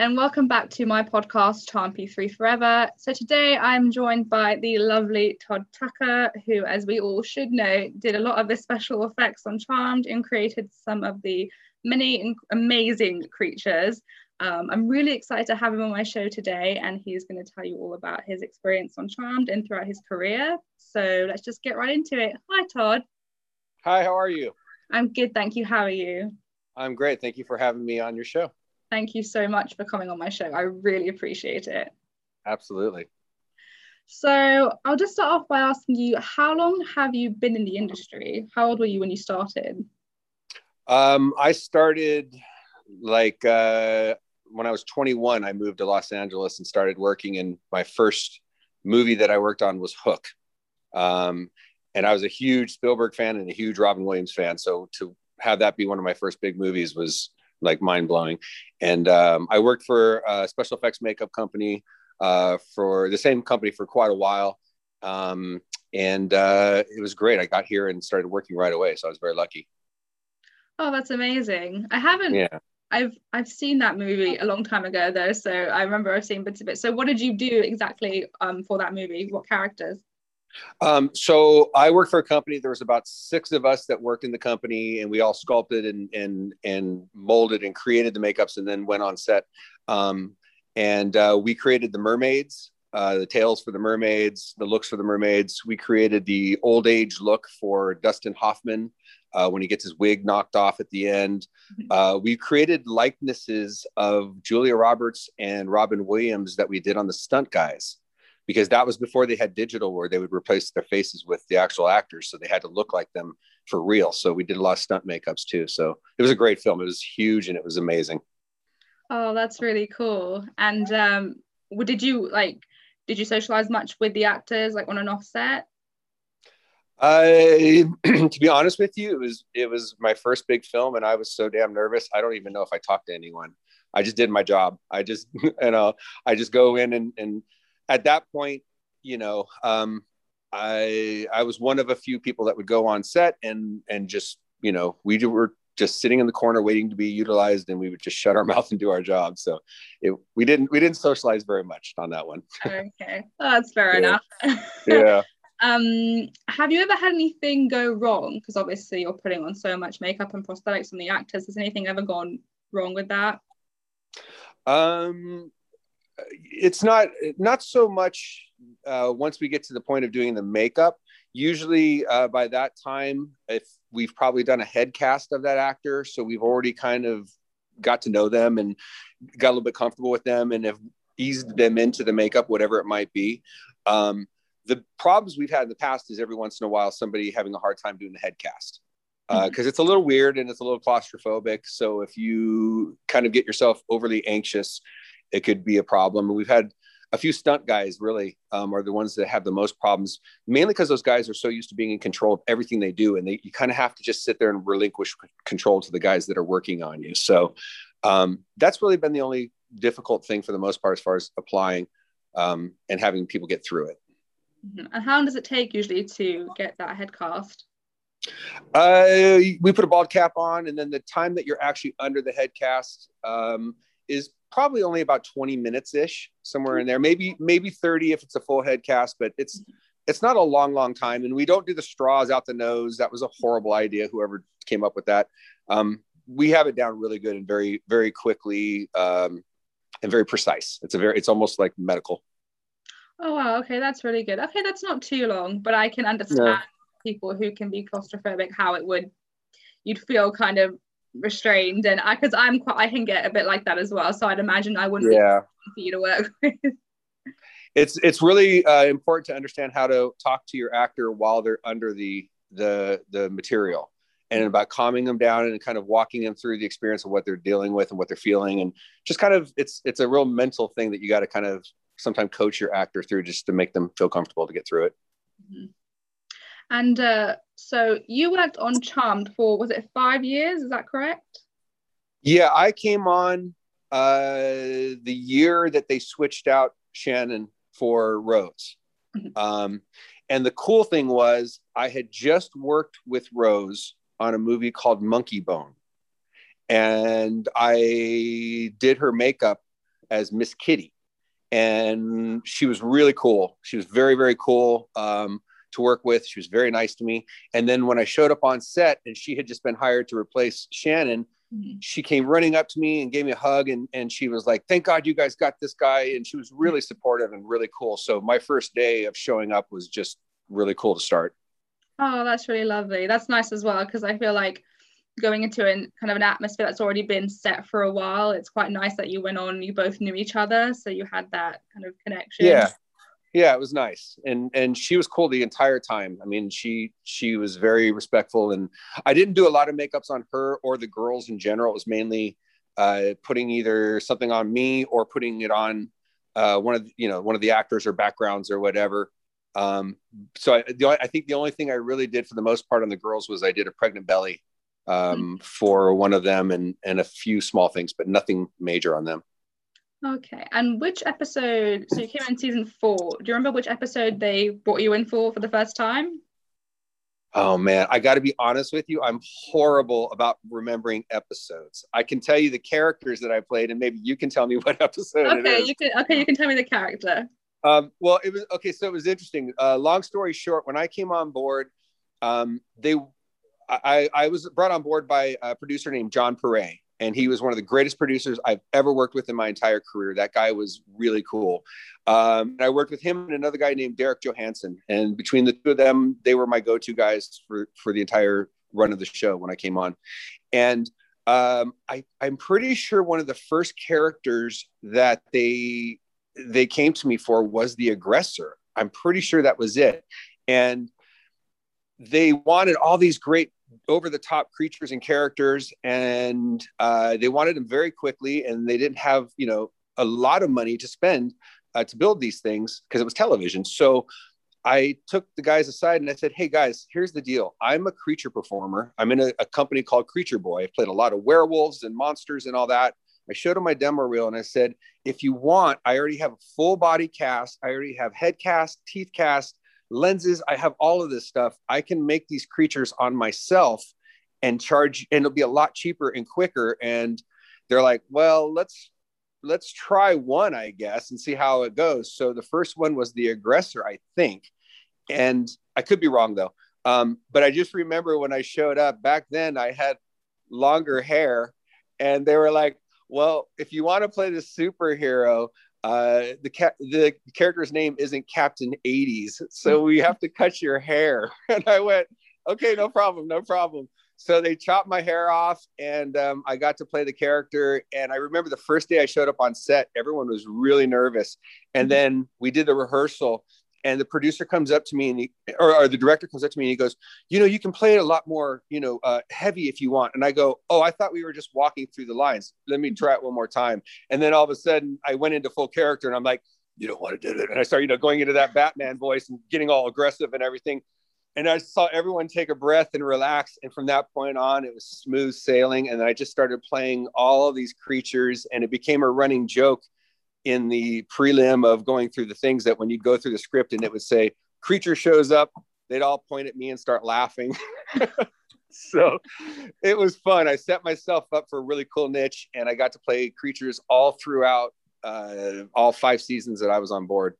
and welcome back to my podcast, Charm P3 Forever. So today I'm joined by the lovely Todd Tucker, who, as we all should know, did a lot of the special effects on Charmed and created some of the many amazing creatures. Um, I'm really excited to have him on my show today, and he's going to tell you all about his experience on Charmed and throughout his career. So let's just get right into it. Hi, Todd. Hi, how are you? I'm good, thank you. How are you? I'm great. Thank you for having me on your show. Thank you so much for coming on my show. I really appreciate it. Absolutely. So I'll just start off by asking you, how long have you been in the industry? How old were you when you started? Um, I started like uh, when I was 21. I moved to Los Angeles and started working. And my first movie that I worked on was Hook. Um, and I was a huge Spielberg fan and a huge Robin Williams fan. So to have that be one of my first big movies was like mind blowing. And um, I worked for a special effects makeup company uh, for the same company for quite a while. Um, and uh, it was great. I got here and started working right away. So I was very lucky. Oh, that's amazing. I haven't. Yeah. I've I've seen that movie a long time ago though, so I remember I've seen bits of it. So what did you do exactly um, for that movie? What characters? Um, so I worked for a company. There was about six of us that worked in the company, and we all sculpted and and and molded and created the makeups, and then went on set. Um, and uh, we created the mermaids, uh, the tails for the mermaids, the looks for the mermaids. We created the old age look for Dustin Hoffman uh, when he gets his wig knocked off at the end. Mm-hmm. Uh, we created likenesses of Julia Roberts and Robin Williams that we did on the stunt guys because that was before they had digital where they would replace their faces with the actual actors. So they had to look like them for real. So we did a lot of stunt makeups too. So it was a great film. It was huge and it was amazing. Oh, that's really cool. And um, did you like, did you socialize much with the actors like on an offset? Uh, to be honest with you, it was it was my first big film, and I was so damn nervous. I don't even know if I talked to anyone. I just did my job. I just you know I just go in and and at that point, you know, um, I I was one of a few people that would go on set and and just you know we were just sitting in the corner waiting to be utilized and we would just shut our mouth and do our job. So it, we didn't we didn't socialize very much on that one. Okay. Well, that's fair yeah. enough. Yeah. Um have you ever had anything go wrong? Because obviously you're putting on so much makeup and prosthetics on the actors. Has anything ever gone wrong with that? Um it's not not so much uh, once we get to the point of doing the makeup usually uh, by that time if we've probably done a head cast of that actor so we've already kind of got to know them and got a little bit comfortable with them and have eased them into the makeup whatever it might be um, the problems we've had in the past is every once in a while somebody having a hard time doing the head cast because uh, mm-hmm. it's a little weird and it's a little claustrophobic so if you kind of get yourself overly anxious it could be a problem. And we've had a few stunt guys really um, are the ones that have the most problems, mainly because those guys are so used to being in control of everything they do, and they you kind of have to just sit there and relinquish control to the guys that are working on you. So um, that's really been the only difficult thing for the most part as far as applying um, and having people get through it. Mm-hmm. And how long does it take usually to get that head cast? Uh, we put a bald cap on, and then the time that you're actually under the head cast um, is probably only about 20 minutes ish somewhere in there. Maybe maybe 30 if it's a full head cast but it's it's not a long long time. And we don't do the straws out the nose. That was a horrible idea whoever came up with that. Um, we have it down really good and very very quickly um, and very precise. It's a very it's almost like medical. Oh wow. Okay. That's really good. Okay. That's not too long but i can understand yeah. people who can be claustrophobic how it would you'd feel kind of restrained and I because I'm quite I can get a bit like that as well. So I'd imagine I wouldn't yeah. for you to work with. It's it's really uh, important to understand how to talk to your actor while they're under the the the material and about calming them down and kind of walking them through the experience of what they're dealing with and what they're feeling and just kind of it's it's a real mental thing that you got to kind of sometimes coach your actor through just to make them feel comfortable to get through it. Mm-hmm. And uh, so you worked on Charmed for was it five years? Is that correct? Yeah, I came on uh, the year that they switched out Shannon for Rose. Mm-hmm. Um, and the cool thing was, I had just worked with Rose on a movie called Monkeybone. And I did her makeup as Miss Kitty, and she was really cool. She was very very cool um, to work with. She was very nice to me. And then when I showed up on set, and she had just been hired to replace Shannon. Mm-hmm. She came running up to me and gave me a hug, and, and she was like, Thank God you guys got this guy. And she was really supportive and really cool. So, my first day of showing up was just really cool to start. Oh, that's really lovely. That's nice as well because I feel like going into an kind of an atmosphere that's already been set for a while, it's quite nice that you went on, you both knew each other, so you had that kind of connection. Yeah. Yeah, it was nice. And and she was cool the entire time. I mean, she she was very respectful and I didn't do a lot of makeups on her or the girls in general. It was mainly uh, putting either something on me or putting it on uh, one of the, you know one of the actors or backgrounds or whatever. Um, so I, the, I think the only thing I really did for the most part on the girls was I did a pregnant belly um, for one of them and and a few small things, but nothing major on them. Okay, and which episode? So you came in season four. Do you remember which episode they brought you in for for the first time? Oh man, I got to be honest with you. I'm horrible about remembering episodes. I can tell you the characters that I played, and maybe you can tell me what episode. Okay, you can. Okay, you can tell me the character. Um, well, it was okay. So it was interesting. Uh, long story short, when I came on board, um, they, I, I was brought on board by a producer named John Perret, and he was one of the greatest producers I've ever worked with in my entire career. That guy was really cool. Um, and I worked with him and another guy named Derek Johansson, and between the two of them, they were my go-to guys for for the entire run of the show when I came on. And um, I, I'm pretty sure one of the first characters that they they came to me for was the aggressor. I'm pretty sure that was it. And they wanted all these great over the top creatures and characters and uh, they wanted them very quickly and they didn't have you know a lot of money to spend uh, to build these things because it was television. So i took the guys aside and i said hey guys here's the deal. I'm a creature performer. I'm in a, a company called creature boy. I've played a lot of werewolves and monsters and all that. I showed him my demo reel and I said, if you want, I already have a full body cast. I already have head cast, teeth cast, lenses. I have all of this stuff. I can make these creatures on myself and charge, and it'll be a lot cheaper and quicker. And they're like, well, let's let's try one, I guess, and see how it goes. So the first one was the aggressor, I think, and I could be wrong though. Um, but I just remember when I showed up back then, I had longer hair, and they were like, well, if you want to play the superhero, uh, the ca- the character's name isn't Captain 80s, so we have to cut your hair. And I went, okay, no problem, no problem. So they chopped my hair off, and um, I got to play the character. And I remember the first day I showed up on set, everyone was really nervous. And mm-hmm. then we did the rehearsal, and the producer comes up to me and he, or, or, the director comes up to me and he goes you know you can play it a lot more you know uh, heavy if you want. And i go oh i thought we were just walking through the lines. Let me try it one more time. And then all of a sudden i went into full character and i'm like you don't want to do it. And i started you know going into that batman voice and getting all aggressive and everything. And i saw everyone take a breath and relax. And from that point on it was smooth sailing. And then i just started playing all of these creatures and it became a running joke in the prelim of going through the things that when you'd go through the script and it would say creature shows up they'd all point at me and start laughing. So it was fun. I set myself up for a really cool niche and i got to play creatures all throughout uh, all five seasons that i was on board.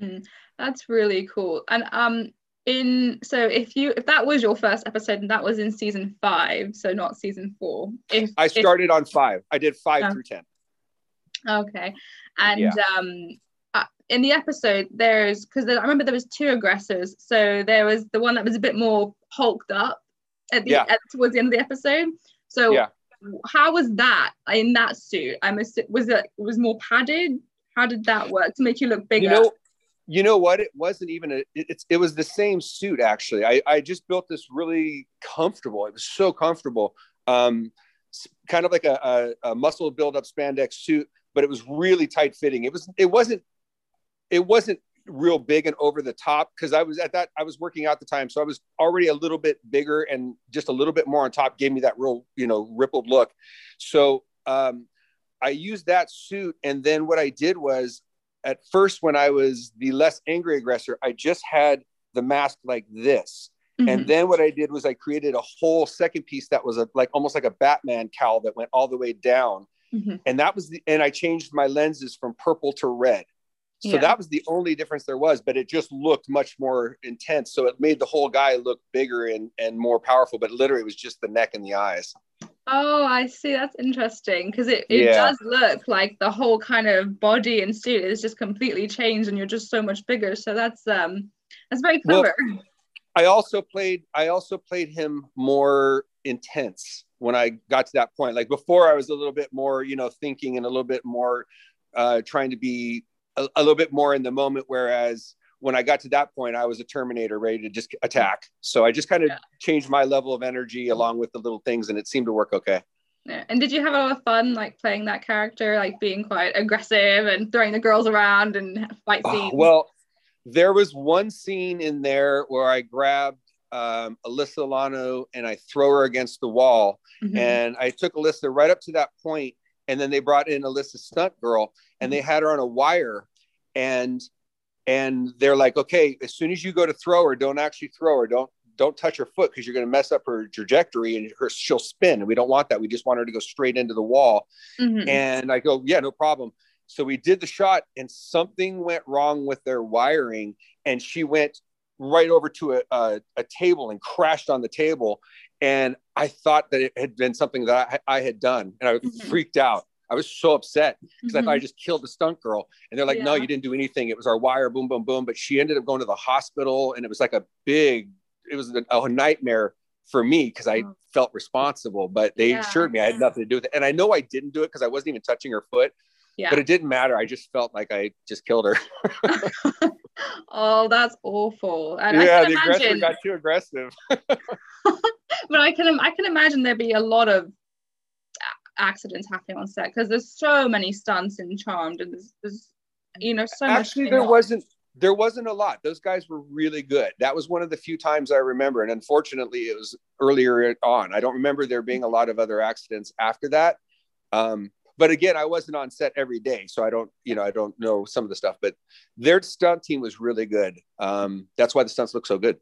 Mm, that's really cool. And um in so if you if that was your first episode and that was in season five so not season four if i started if, on five. I did five um, through ten Okay, and yeah. um, uh, in the episode, there's because I remember there was two aggressors. So there was the one that was a bit more hulked up at the yeah. at, towards the end of the episode. So yeah. how was that in that suit? I must was it was more padded. How did that work to make you look bigger? You know, you know what? It wasn't even a. It, it's it was the same suit actually. I I just built this really comfortable. It was so comfortable. Um, kind of like a, a, a muscle build up spandex suit but it was really tight fitting. It was it wasn't it wasn't real big and over the top because I was at that I was working out the time, so I was already a little bit bigger and just a little bit more on top gave me that real you know rippled look. So um, I used that suit, and then what I did was at first when I was the less angry aggressor, I just had the mask like this. Mm-hmm. And then what I did was I created a whole second piece that was a, like almost like a Batman cowl that went all the way down mm-hmm. and that was the and I changed my lenses from purple to red. So yeah. that was the only difference there was, but it just looked much more intense. So it made the whole guy look bigger and, and more powerful, but literally it was just the neck and the eyes. Oh, I see. That's interesting because it, it yeah. does look like the whole kind of body and suit is just completely changed and you're just so much bigger. So that's um that's very clever. Well, I also played I also played him more intense when I got to that point. Like before I was a little bit more, you know, thinking and a little bit more uh trying to be a, a little bit more in the moment whereas when I got to that point, I was a Terminator ready to just attack. So I just kind of yeah. changed my level of energy along with the little things, and it seemed to work okay. Yeah. And did you have a lot of fun like playing that character, like being quite aggressive and throwing the girls around and fight oh, scenes? Oh, well, there was one scene in there where I grabbed um, Alyssa Milano and I throw her against the wall. Mm-hmm. And I took Alyssa right up to that point, and then they brought in Alyssa's stunt girl, and they mm-hmm. had her on a wire. And and they're like, okay, as soon as you go to throw her, don't actually throw her. Don't don't touch her foot because you're going to mess up her trajectory and her she'll spin. And we don't want that. We just want her to go straight into the wall. Mm-hmm. And I go, yeah, no problem. So we did the shot, and something went wrong with their wiring, and she went right over to a, a, a table and crashed on the table. And I thought that it had been something that I, I had done, and I mm-hmm. freaked out. I was so upset because mm-hmm. I thought I mm-hmm. just killed the stunt girl. And they're like, yeah. no, you didn't do anything. It was our wire, boom, boom, boom. But she ended up going to the hospital and it was like a big, it was a, a nightmare for me because I oh. felt responsible, but they yeah. assured me I had nothing to do with it. And I know I didn't do it because I wasn't even touching her foot. Yeah. But it didn't matter. I just felt like I just killed her. oh, that's awful. And yeah, the imagine... aggressor got too aggressive. but I can I can imagine there'd be a lot of accidents happening on set because there's so many stunts in Charmed and there's, there's you know so actually there wasn't there wasn't a lot. Those guys were really good. That was one of the few times i remember and unfortunately it was earlier on. I don't remember there being a lot of other accidents after that. Um, but again i wasn't on set every day so i don't you know i don't know some of the stuff but their stunt team was really good. Um, that's why the stunts look so good.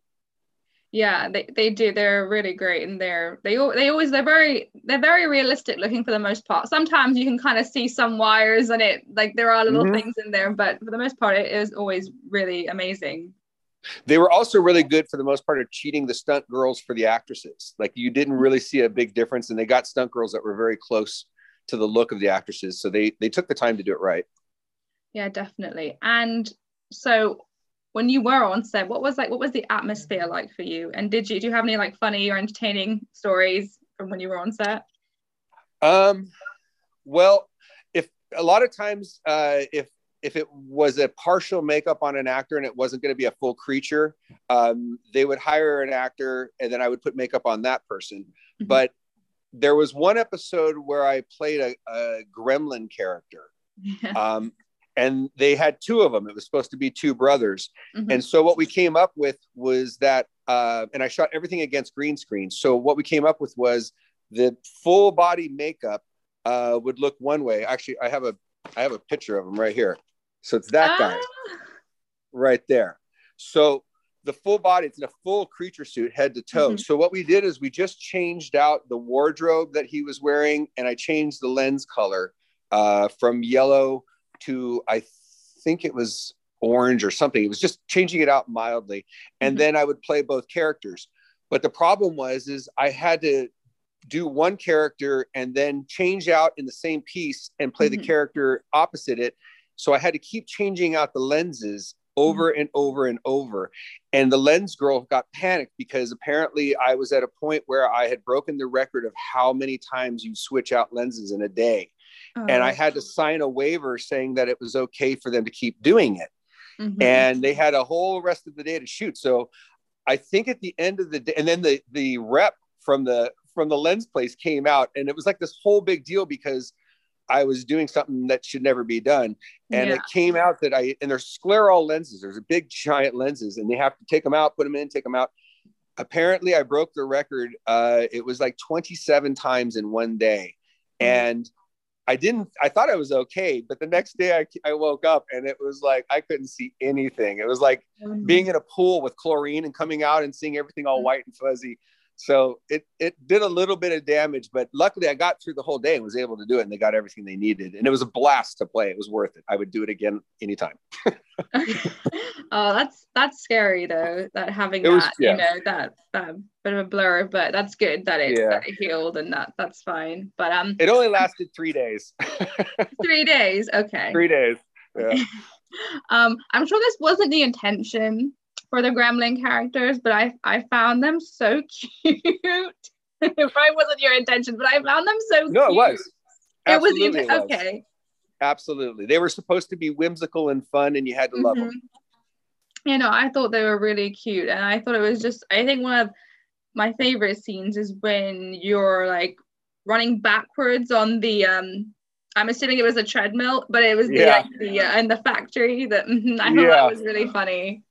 Yeah they, they do. They're really great and they're they they always they're very they're very realistic looking for the most part. Sometimes you can kind of see some wires and it like there are little mm-hmm. things in there but for the most part it is always really amazing. They were also really good for the most part of cheating the stunt girls for the actresses. Like you didn't really see a big difference and they got stunt girls that were very close to the look of the actresses. So they they took the time to do it right. Yeah definitely. And so when you were on set what was like what was the atmosphere like for you? And did you do you have any like funny or entertaining stories from when you were on set? Um well if a lot of times uh if if it was a partial makeup on an actor and it wasn't going to be a full creature um they would hire an actor and then i would put makeup on that person. Mm-hmm. but there was one episode where i played a, a gremlin character yeah. um and they had two of them. It was supposed to be two brothers. Mm-hmm. And so what we came up with was that, uh, and I shot everything against green screen. So what we came up with was the full body makeup uh, would look one way. Actually, I have a I have a picture of him right here. So it's that ah. guy right there. So the full body, it's in a full creature suit, head to toe. Mm-hmm. So what we did is we just changed out the wardrobe that he was wearing, and I changed the lens color uh, from yellow to I think it was orange or something. It was just changing it out mildly, and mm-hmm. then I would play both characters. But the problem was is I had to do one character and then change out in the same piece and play mm-hmm. the character opposite it. So I had to keep changing out the lenses over mm-hmm. and over and over. And the lens girl got panicked because apparently I was at a point where I had broken the record of how many times you switch out lenses in a day. Oh. And I had to sign a waiver saying that it was okay for them to keep doing it. Mm-hmm. And they had a whole rest of the day to shoot. So I think at the end of the day, and then the the rep from the from the lens place came out, and it was like this whole big deal because I was doing something that should never be done. And yeah. it came out that I and there's scleral lenses. There's a big giant lenses, and they have to take them out, put them in, take them out. Apparently, I broke the record. Uh, it was like 27 times in one day, mm-hmm. and I didn't, I thought I was okay, but the next day I, I woke up and it was like I couldn't see anything. It was like mm-hmm. being in a pool with chlorine and coming out and seeing everything all mm-hmm. white and fuzzy. So it it did a little bit of damage, but luckily I got through the whole day and was able to do it, and they got everything they needed, and it was a blast to play. It was worth it. I would do it again anytime. oh, that's that's scary though. That having that, yeah. you know, that that bit of a blur, but that's good that it, yeah. that it healed and that that's fine. But um, it only lasted three days. three days, okay. Three days. Yeah. um, I'm sure this wasn't the intention for the gremlin characters, but I I found them so cute. it probably wasn't your intention, but I found them so cute. no, cute. it was. Absolutely it was even okay. Absolutely, they were supposed to be whimsical and fun, and you had to mm-hmm. love them. You know, I thought they were really cute, and I thought it was just. I think one of my favorite scenes is when you're like running backwards on the um I'm assuming it was a treadmill, but it was the yeah. like, the uh, in the factory that I thought yeah. that was really funny.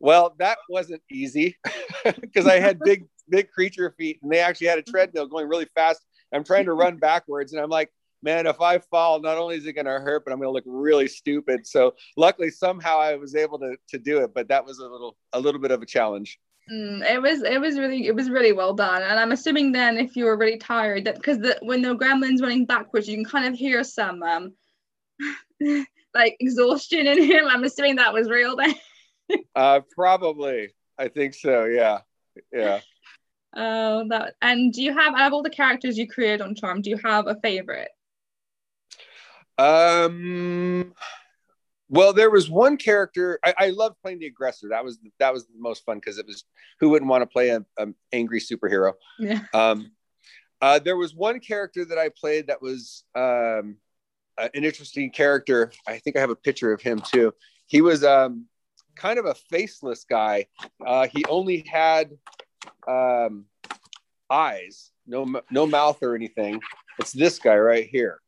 Well, that wasn't easy because I had big, big creature feet and they actually had a treadmill going really fast. I'm trying to run backwards and I'm like, man, if I fall, not only is it going to hurt, but I'm going to look really stupid. So luckily, somehow I was able to, to do it, but that was a little, a little bit of a challenge. Mm, it was it was really it was really well done and i'm assuming then if you were really tired that because the when the gremlin's running backwards you can kind of hear some um like exhaustion in him i'm assuming that was real then uh, probably. I think so. Yeah. Yeah. Oh, that. And do you have out of all the characters you created on Charm, do you have a favorite? Um. Well, there was one character I, I loved playing the aggressor. That was that was the most fun because it was who wouldn't want to play an angry superhero. Yeah. Um, uh, there was one character that I played that was um, an interesting character. I think I have a picture of him too. He was um, kind of a faceless guy. Uh, he only had um, eyes, no no mouth or anything. It's this guy right here.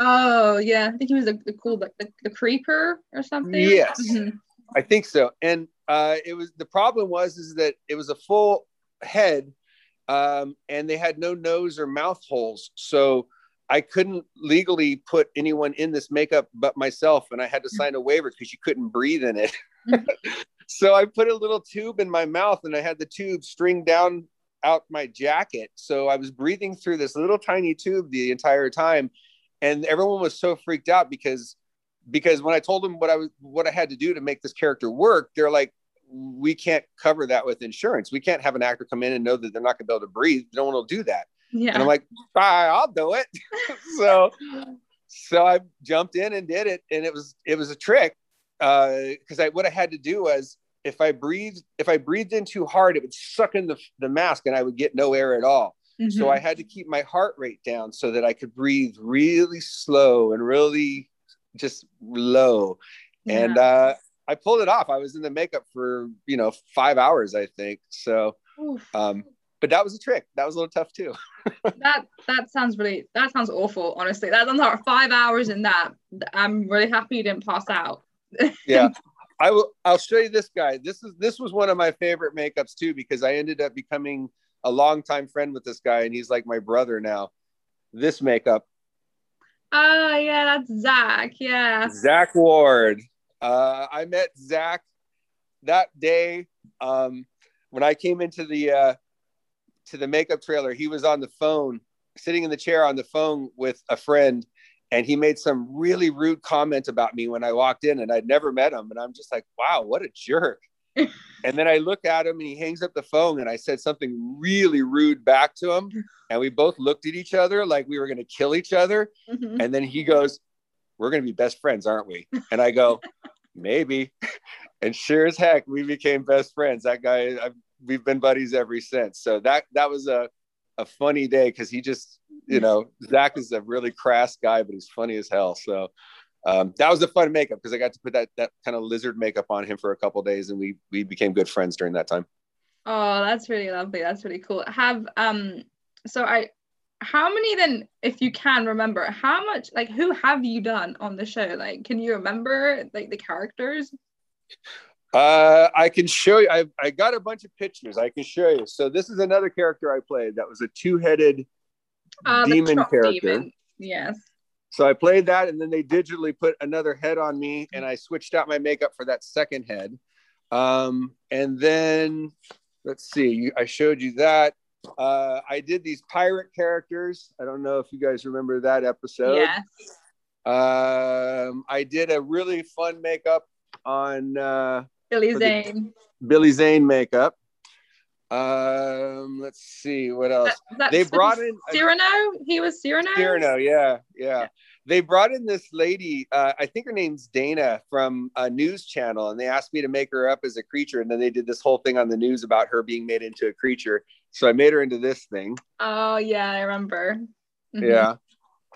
Oh yeah, I think he was the, the cool the, the, creeper or something. Yes, mm-hmm. I think so. And uh, it was the problem was is that it was a full head, um, and they had no nose or mouth holes. So I couldn't legally put anyone in this makeup but myself, and I had to mm. sign a waiver because you couldn't breathe in it. so I put a little tube in my mouth, and I had the tube string down out my jacket. So I was breathing through this little tiny tube the entire time, and everyone was so freaked out because because when I told them what I was what I had to do to make this character work, they're like, "We can't cover that with insurance. We can't have an actor come in and know that they're not going to be able to breathe. No one will do that." Yeah. And I'm like, bye, I'll do it. so so I jumped in and did it. And it was it was a trick. Uh because I what I had to do was if I breathed, if I breathed in too hard, it would suck in the, the mask and I would get no air at all. Mm-hmm. So I had to keep my heart rate down so that I could breathe really slow and really just low. Yeah. And uh, I pulled it off. I was in the makeup for, you know, five hours, I think. So, um, but that was a trick. That was a little tough too. that that sounds really that sounds awful. Honestly, that sounds like five hours in that. I'm really happy you didn't pass out. yeah, I will. I'll show you this guy. This is this was one of my favorite makeups too because I ended up becoming a longtime friend with this guy, and he's like my brother now. This makeup. Oh yeah, that's Zack. Yeah. Zack Ward. Uh, I met Zack that day um, when I came into the uh, to the makeup trailer, he was on the phone, sitting in the chair on the phone with a friend, and he made some really rude comment about me when I walked in, and I'd never met him, and I'm just like, wow, what a jerk. and then I look at him and he hangs up the phone and I said something really rude back to him. And we both looked at each other like we were going to kill each other. Mm-hmm. And then he goes, We're going to be best friends, aren't we? And I go, Maybe. And sure as heck, we became best friends. That guy, I've we've been buddies ever since. So that that was a a funny day because he just you know Zack is a really crass guy, but he's funny as hell. So um, that was a fun makeup because I got to put that that kind of lizard makeup on him for a couple days, and we we became good friends during that time. Oh, that's really lovely. That's really cool. Have um, so I, how many then, if you can remember, how much like who have you done on the show? Like, can you remember like the characters? Uh, I can show you. I, I got a bunch of pictures. I can show you. So this is another character I played. That was a two-headed uh, demon character. Demon. Yes. So I played that, and then they digitally put another head on me, and I switched out my makeup for that second head. Um, and then let's see. I showed you that. Uh, I did these pirate characters. I don't know if you guys remember that episode. Yes. Um, I did a really fun makeup on uh, Billy Zane. Billy Zane makeup. Um, let's see what else. That- They brought in a- Cyrano. He was Cyrano. Cyrano, yeah, yeah. Yeah. They brought in this lady. Uh, I think her name's Dana from a news channel, and they asked me to make her up as a creature. And then they did this whole thing on the news about her being made into a creature. So I made her into this thing. Oh yeah, I remember. Mhm. Yeah.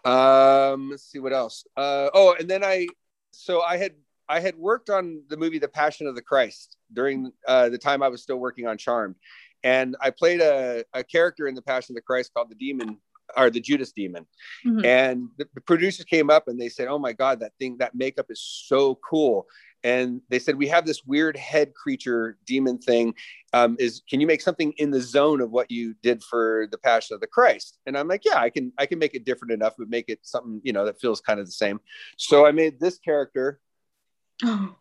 Um, let's see what else. Uh, oh, and then I, so I had I had worked on the movie The Passion of the Christ during uh, the time I was still working on Charmed, and I played a, a character in The Passion of the Christ called the Demon or the Judas Demon. Mhm. And the, the producers came up and they said, "Oh my God, that thing, that makeup is so cool." And they said, "We have this weird head creature demon thing. Um, is can you make something in the zone of what you did for the Passion of the Christ?" And I'm like, "Yeah, I can. I can make it different enough, but make it something you know that feels kind of the same." So I made this character Oh,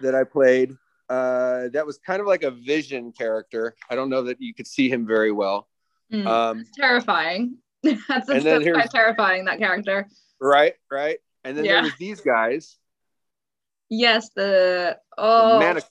that I played. Uh, that was kind of like a vision character. I don't know that you could see him very well. mm. Um, It's terrifying. that's and that's quite terrifying. That character. right, right. And then Yeah. there was these guys. Yes, the oh Manic-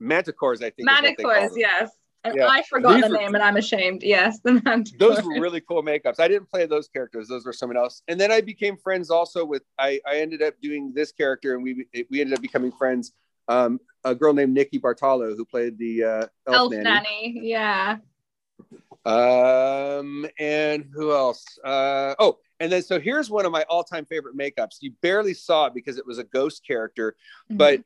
manticores, I think. is what they call Manticores, yes. And Yeah. I forgot These the were- name and I'm ashamed. Yes, the Manticores. Those were really cool makeups. I didn't play those characters; those were someone else. And then I became friends also with. I, I ended up doing this character, and we we ended up becoming friends. Um, a girl named Nikki Bartolo who played the uh, elf, Elf nanny. Nanny. Yeah. Um, and who else? Uh, oh, and then so here's one of my all-time favorite makeups. You barely saw it because it was a ghost character, Mm-hmm. but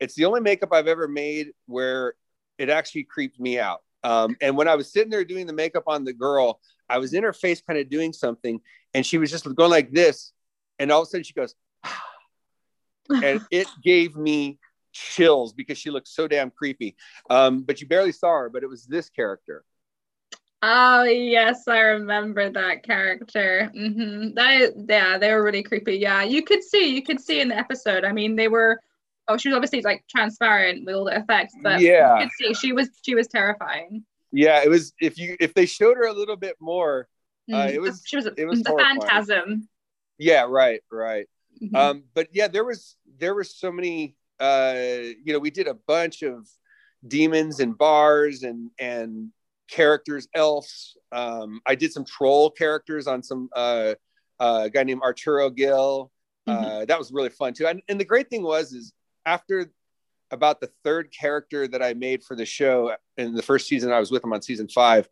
it's the only makeup I've ever made where it actually creeped me out. Um, and when I was sitting there doing the makeup on the girl, I was in her face, kind of doing something, and she was just going like this, and all of a sudden she goes, and it gave me chills because she looked so damn creepy. Um, but you barely saw her, but it was this character. Oh yes, I remember that character. hmm That yeah, they were really creepy. Yeah, you could see, you could see in the episode. I mean, they were. Oh, she was obviously like transparent with all the effects, but Yeah. you could see she was she was terrifying. Yeah, it was. If you if they showed her a little bit more, Uh, Mm. it was- she was it was the horrifying. phantasm. yeah, right, right. Mhm. Um, but yeah, there was there were so many. Uh, you know, we did a bunch of demons and bars and and characters, elves. Um, I did some troll characters on some uh, uh, a guy named Arturo Gil. Uh, that was really fun too. And, and the great thing was is after about the third character that I made for the show in the first season, I was with them on season five.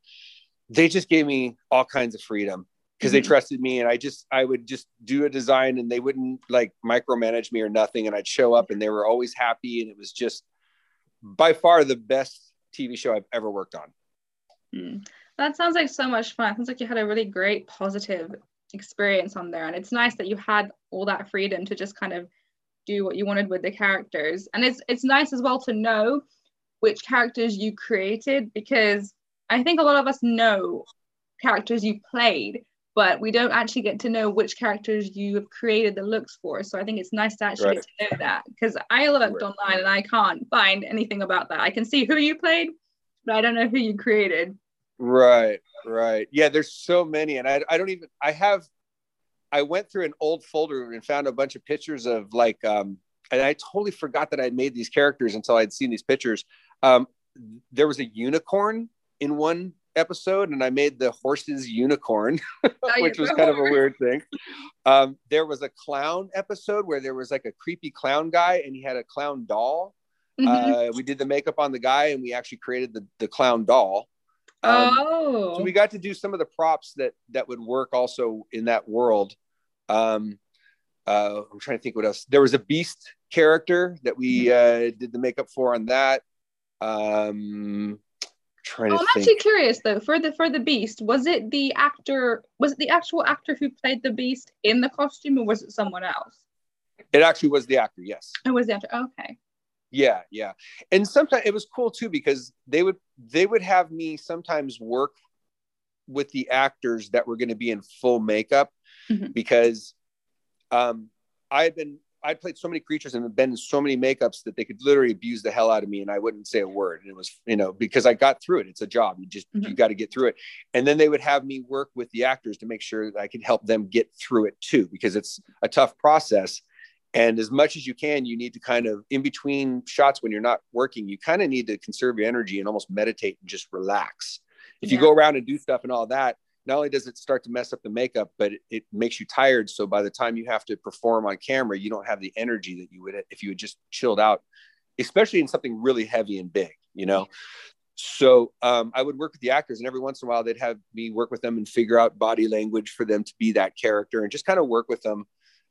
They just gave me all kinds of freedom because they Mhm. trusted me, and I just I would just do a design, and they wouldn't like micromanage me or nothing, and I'd show up, and they were always happy, and it was just by far the best TV show I've ever worked on. Mm. That sounds like so much fun. It sounds like you had a really great positive experience on there. And it's nice that you had all that freedom to just kind of do what you wanted with the characters. And it's it's nice as well to know which characters you created because I think a lot of us know characters you played, but we don't actually get to know which characters you have created the looks for. So I think it's nice to actually Right. get to know that because I looked Right. online and I can't find anything about that. I can see who you played, but I don't know who you created. Right, right. Yeah, there's so many, and I, I don't even. I have. I went through an old folder and found a bunch of pictures of like, um, and I totally forgot that I'd made these characters until I'd seen these pictures. Um, there was a unicorn in one episode, and I made the horse's unicorn, which was kind of a weird thing. Um, there was a clown episode where there was like a creepy clown guy, and he had a clown doll. Mhm. Uh, we did the makeup on the guy, and we actually created the the clown doll. Um, oh, so we got to do some of the props that that would work also in that world um uh i'm trying to think what else there was a beast character that we Mm-hmm. uh did the makeup for on that um trying Oh, to I'm think actually curious though. For the for the Beast, was it the actor? Was it the actual actor who played the Beast in the costume, or was it someone else? it actually was the actor yes It was the actor. Okay. yeah yeah and sometimes it was cool too because they would they would have me sometimes work with the actors that were going to be in full makeup Mhm. because um i had been I'd played so many creatures and been in so many makeups that they could literally abuse the hell out of me and I wouldn't say a word. And it was, you know, because I got through it. It's a job. You just, mm-hmm. you got to get through it. And then they would have me work with the actors to make sure that I could help them get through it too, because it's a tough process. And as much as you can, you need to kind of in between shots when you're not working, you kind of need to conserve your energy and almost meditate and just relax. If yeah. you go around and do stuff and all that, not only does it start to mess up the makeup, but it, it, makes you tired. So by the time you have to perform on camera, you don't have the energy that you would if you had just chilled out, especially in something really heavy and big, you know. So um, I would work with the actors, and every once in a while they'd have me work with them and figure out body language for them to be that character, and just kind of work with them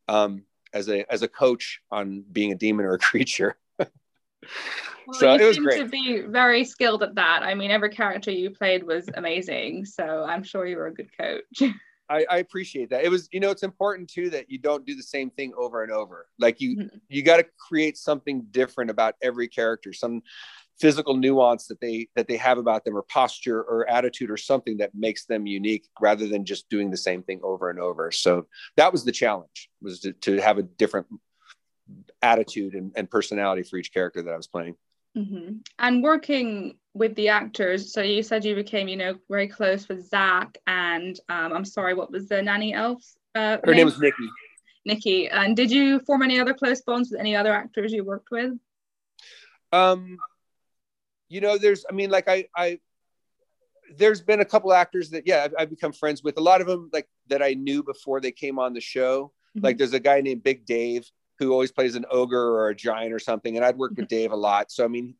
um, as a as a coach on being a demon or a creature. Well, so you it was seem great. to be very skilled at that. I mean, every character you played was amazing. So I'm sure you were a good coach. I, I, appreciate that. It was, you know, it's important too that you don't do the same thing over and over. Like you, mm-hmm. you got to create something different about every character, some physical nuance that they that they have about them, or posture, or attitude, or something that makes them unique, rather than just doing the same thing over and over. So that was the challenge, was to, to have a different attitude and, and personality for each character that I was playing. Mm-hmm. And working with the actors, so you said you became, you know, very close with Zack and um, I'm sorry, what was the nanny elf's? Uh, Her name? name was Nikki. Nikki. And did you form any other close bonds with any other actors you worked with? Um, you know, there's, I mean, like I, I, there's been a couple actors that, yeah, I've, I've become friends with. A lot of them, like that I knew before they came on the show. Mm-hmm. Like there's a guy named Big Dave who always plays an ogre or a giant or something. And I'd worked with Dave a lot. So, I mean,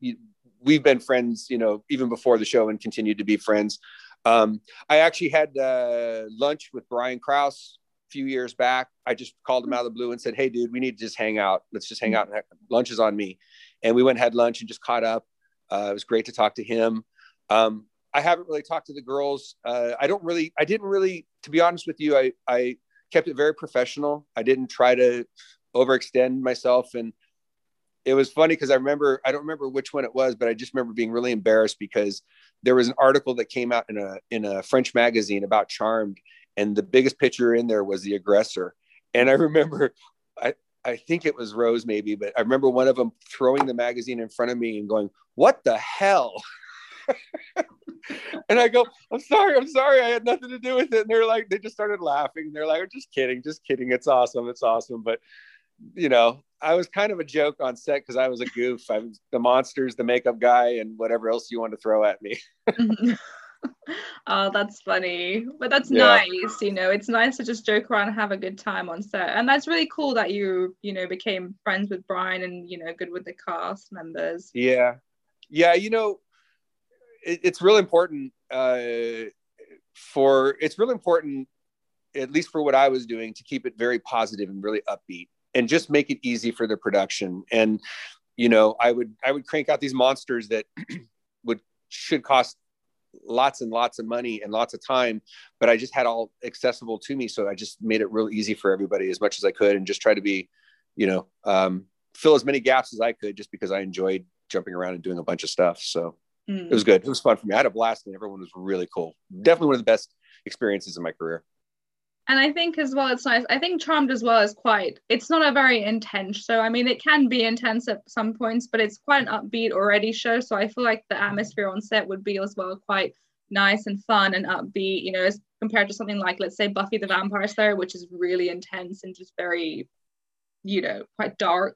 we've been friends, you know, even before the show and continued to be friends. Um, I actually had uh, lunch with Brian Krause a few years back. I just called him out of the blue and said, Hey, dude, we need to just hang out. Let's just hang out. And lunch is on me. And we went and had lunch and just caught up. Uh, it was great to talk to him. Um, I haven't really talked to the girls. Uh, I don't really, I didn't really, to be honest with you, I, I kept it very professional. I didn't try to overextend myself and it was funny because I remember I don't remember which one it was, but I just remember being really embarrassed because there was an article that came out in a in a French magazine about Charmed, and the biggest picture in there was the aggressor. And I remember I I think it was Rose maybe, but I remember one of them throwing the magazine in front of me and going, "What the hell?" and I go, I'm sorry, I'm sorry, I had nothing to do with it. And they're like, they just started laughing. They're like, just kidding, just kidding. It's awesome, it's awesome. But you know, I was kind of a joke on set because I was a goof. I was the monsters, the makeup guy, and whatever else you want to throw at me. oh, that's funny. But that's yeah. nice, you know. It's nice to just joke around and have a good time on set. And that's really cool that you, you know, became friends with Brian and, you know, good with the cast members. Yeah. Yeah, you know, it, it's real important uh for it's really important at least for what I was doing to keep it very positive and really upbeat and just make it easy for the production. And you know i would i would crank out these monsters that would should cost lots and lots of money and lots of time but i just had all accessible to me. So i just made it real easy for everybody as much as i could and just try to be you know um, fill as many gaps as i could just because i enjoyed jumping around and doing a bunch of stuff. So mm. it was good. It was fun for me. I had a blast and everyone was really cool. Definitely one of the best experiences in my career and I think as well, it's nice. I think Charmed as well is quite. It's not a very intense show. I mean, it can be intense at some points, but it's quite an upbeat already show. So I feel like the atmosphere on set would be as well quite nice and fun and upbeat. You know, as compared to something like, let's say, Buffy the Vampire Slayer, which is really intense and just very, you know, quite dark.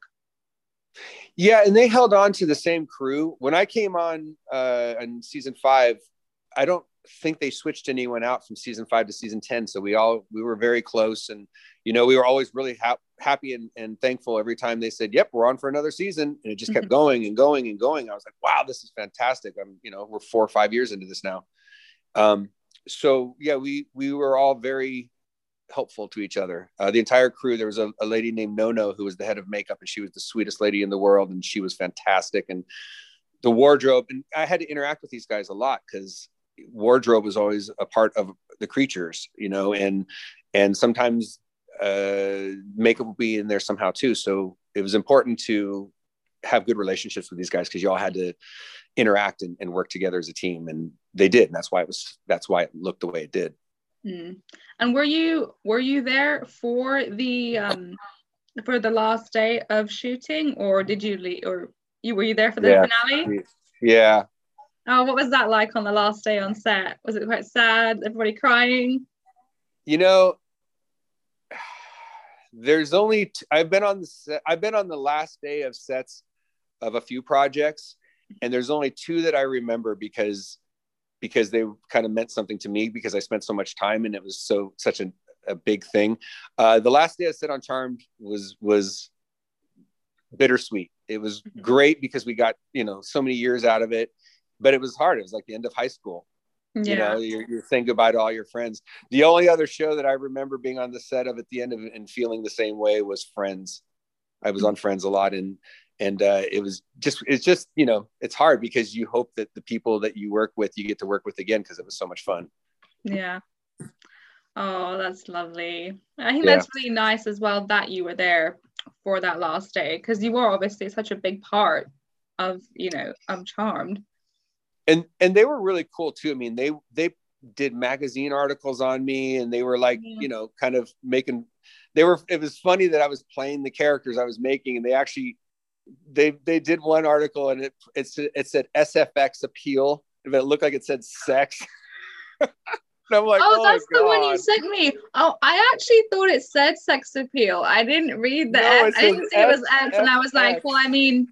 Yeah, and they held on to the same crew. When I came on uh, in season five, I don't think they switched anyone out from season five to season 10. So we all, we were very close and, you know, we were always really ha- happy and, and thankful every time they said, yep, we're on for another season. And it just kept mm-hmm. going and going and going. I was like, wow, this is fantastic. I'm, you know, we're four or five years into this now. Um, so yeah, we, we were all very helpful to each other. Uh, the entire crew, there was a, a lady named Nono who was the head of makeup and she was the sweetest lady in the world. And she was fantastic. And the wardrobe and I had to interact with these guys a lot because wardrobe was always a part of the creatures, you know, and and sometimes uh, makeup will be in there somehow too. So it was important to have good relationships with these guys because you all had to interact and, and, work together as a team, and they did. And that's why it was. That's why it looked the way it did. Mm. And were you were you there for the um, for the last day of shooting, or did you leave, or you were you there for the yeah. finale? Yeah. Oh, what was that like on the last day on set? Was it quite sad? Everybody crying? You know, there's only t- I've been on the set, I've been on the last day of sets of a few projects, and there's only two that I remember because because they kind of meant something to me because I spent so much time and it was so such a, a big thing. Uh, the last day I set on Charmed was was bittersweet. It was mm-hmm. great because we got you know so many years out of it, but it was hard. It was like the end of high school. Yeah. You know, you're, you're, saying goodbye to all your friends. The only other show that I remember being on the set of at the end of it and feeling the same way was Friends. I was on Friends a lot, and and uh, it was just it's just you know it's hard because you hope that the people that you work with you get to work with again because it was so much fun. Yeah. Oh, that's lovely. I think yeah. that's really nice as well that you were there for that last day because you were obviously such a big part of you know of Charmed and and they were really cool too. I mean, they they did magazine articles on me, and they were like, you know, kind of making. They were. It was funny that I was playing the characters I was making, and they actually they they did one article, and it it's it said SFX appeal, but it looked like it said sex. I'm like, oh, oh that's the one you sent me. Oh, I actually thought it said sex appeal. I didn't read that. No, I didn't see it was F, and I was like, well, I mean,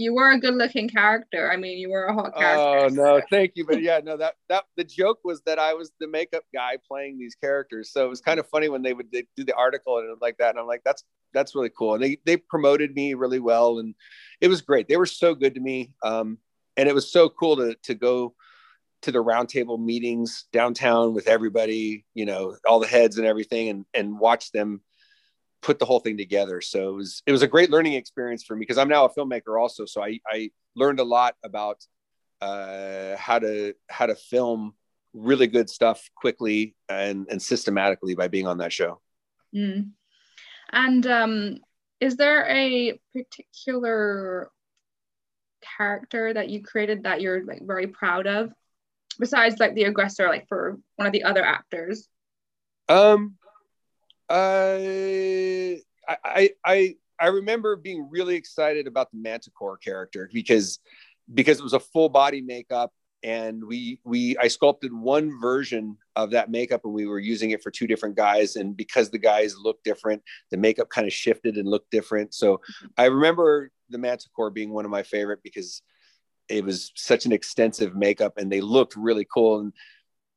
you were a good looking character. I mean, you were a hot character. Oh no, thank you. But yeah, no, that that the joke was that I was the makeup guy playing these characters. So it was kind of funny when they would they do the article and like that. And I'm like, that's that's really cool. And they they promoted me really well, and it was great. They were so good to me. Um, and it was so cool to to go to the roundtable meetings downtown with everybody, you know, all the heads and everything, and and watch them put the whole thing together. So it was it was a great learning experience for me because I'm now a filmmaker also. So I I learned a lot about uh, how to how to film really good stuff quickly and and systematically by being on that show. Mm. And um, is there a particular character that you created that you're like very proud of, besides like the aggressor, like for one of the other actors? Um, uh, I, I I remember being really excited about the Manticore character because because it was a full body makeup and we we I sculpted one version of that makeup and we were using it for two different guys. And because the guys looked different the makeup kind of shifted and looked different. So I remember the Manticore being one of my favorite because it was such an extensive makeup and they looked really cool. And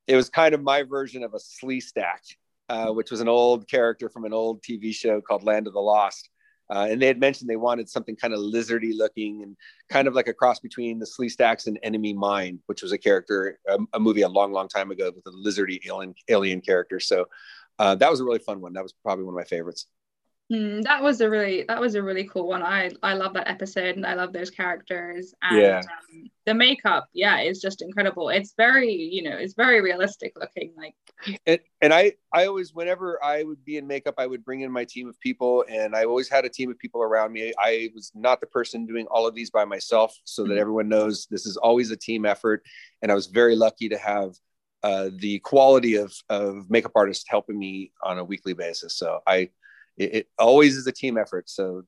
it was kind of my version of a Sleestak uh, which was an old character from an old TV show called Land of the Lost. Uh, and they had mentioned they wanted something kind of lizardy looking and kind of like a cross between the Sleestaks and Enemy Mine, which was a character, a, a, movie a long, long time ago with a lizardy alien, alien character. So uh, that was a really fun one. That was probably one of my favorites. Mm, that was a really that was a really cool one. I I love that episode and I love those characters and yeah. um, the makeup. Yeah, is just incredible. It's very you know it's very realistic looking. Like and, and I I always whenever I would be in makeup, I would bring in my team of people, and I always had a team of people around me. I was not the person doing all of these by myself, so that mm-hmm. everyone knows this is always a team effort. And I was very lucky to have uh, the quality of of makeup artists helping me on a weekly basis. So I it, it always is a team effort. So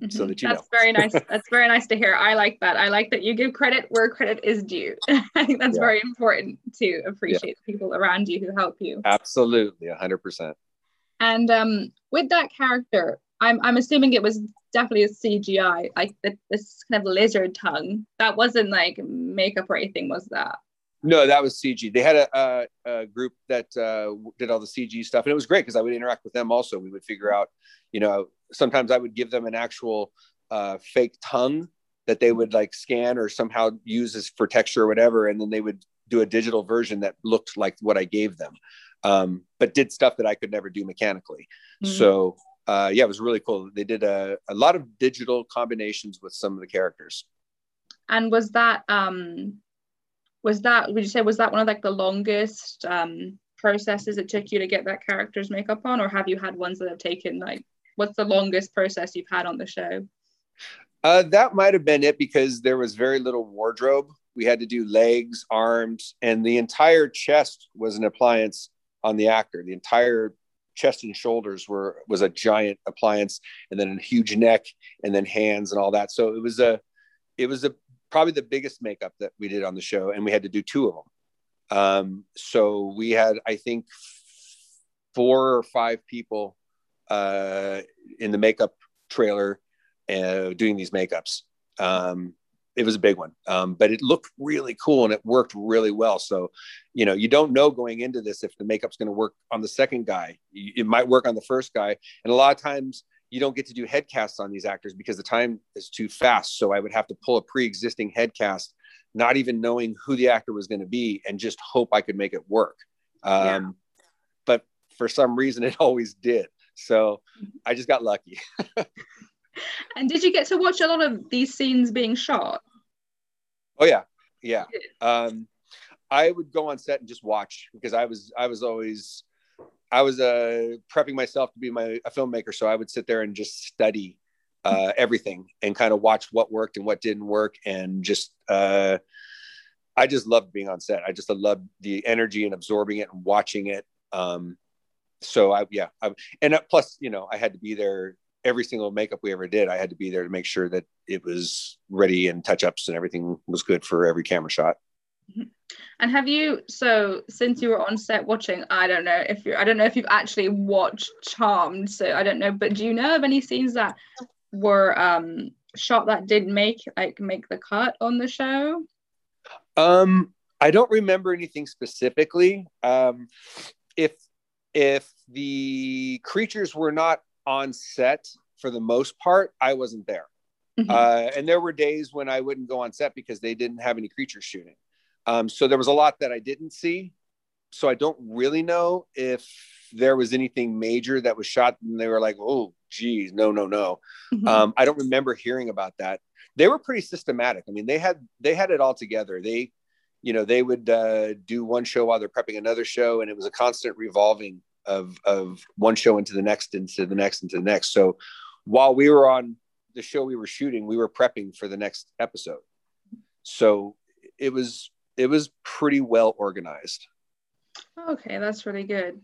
mm-hmm. so that you that's know. very nice that's very nice to hear i like that i like that you give credit where credit is due i think that's yeah. very important to appreciate yeah. the people around you who help you absolutely 100% and um, with that character i'm, I'm assuming it was definitely a cgi like the, this kind of lizard tongue that wasn't like makeup or anything was that no, that was CG. They had a, a, a group that uh, did all the CG stuff, and it was great because I would interact with them. Also, we would figure out, you know, sometimes I would give them an actual uh, fake tongue that they would like scan or somehow use as for texture or whatever, and then they would do a digital version that looked like what I gave them, um, but did stuff that I could never do mechanically. Mm-hmm. So uh, yeah, it was really cool. They did a, a lot of digital combinations with some of the characters. And was that um, was that would you say was that one of like the longest um processes it took you to get that character's makeup on? Or have you had ones that have taken like what's the longest process you've had on the show? Uh, that might have been it because there was very little wardrobe. We had to do legs arms and the entire chest was an appliance on the actor. The entire chest and shoulders were was a giant appliance and then a huge neck and then hands and all that. So it was a it was a probably the biggest makeup that we did on the show and we had to do two of them. Um, so we had i think four or five people uh, in the makeup trailer uh, doing these makeups. Um, it was a big one. Um, but it looked really cool and it worked really well. So you know you don't know going into this if the makeup's going to work on the second guy. It might work on the first guy. And a lot of times you don't get to do head casts on these actors because the time is too fast. So i would have to pull a pre-existing head cast not even knowing who the actor was going to be and just hope i could make it work. Um, yeah. but for some reason it always did. So i just got lucky. And did you get to watch a lot of these scenes being shot? Oh yeah, yeah. Um, I would go on set and just watch because I was I was always I was uh, prepping myself to be my a filmmaker, so I would sit there and just study uh, everything and kind of watch what worked and what didn't work, and just uh, I just loved being on set. I just loved the energy and absorbing it and watching it. Um, so I yeah, I, and uh, plus you know I had to be there every single makeup we ever did, I had to be there to make sure that it was ready and touch ups and everything was good for every camera shot. And have you so since you were on set watching, I don't know if you I don't know if you've actually watched Charmed, so I don't know, but do you know of any scenes that were um shot that did make like make the cut on the show? Um I don't remember anything specifically. Um if if the creatures were not on set for the most part, I wasn't there. Mm-hmm. Uh, and there were days when I wouldn't go on set because they didn't have any creatures shooting. Um, so there was a lot that I didn't see. So I don't really know if there was anything major that was shot and they were like, oh, geez, no, no, no. Mm-hmm. Um, I don't remember hearing about that. They were pretty systematic. I mean, they had they had it all together. They, you know, they would uh, do one show while they're prepping another show, and it was a constant revolving of of one show into the next into the next into the next so while we were on the show we were shooting we were prepping for the next episode so it was it was pretty well organized. Okay that's really good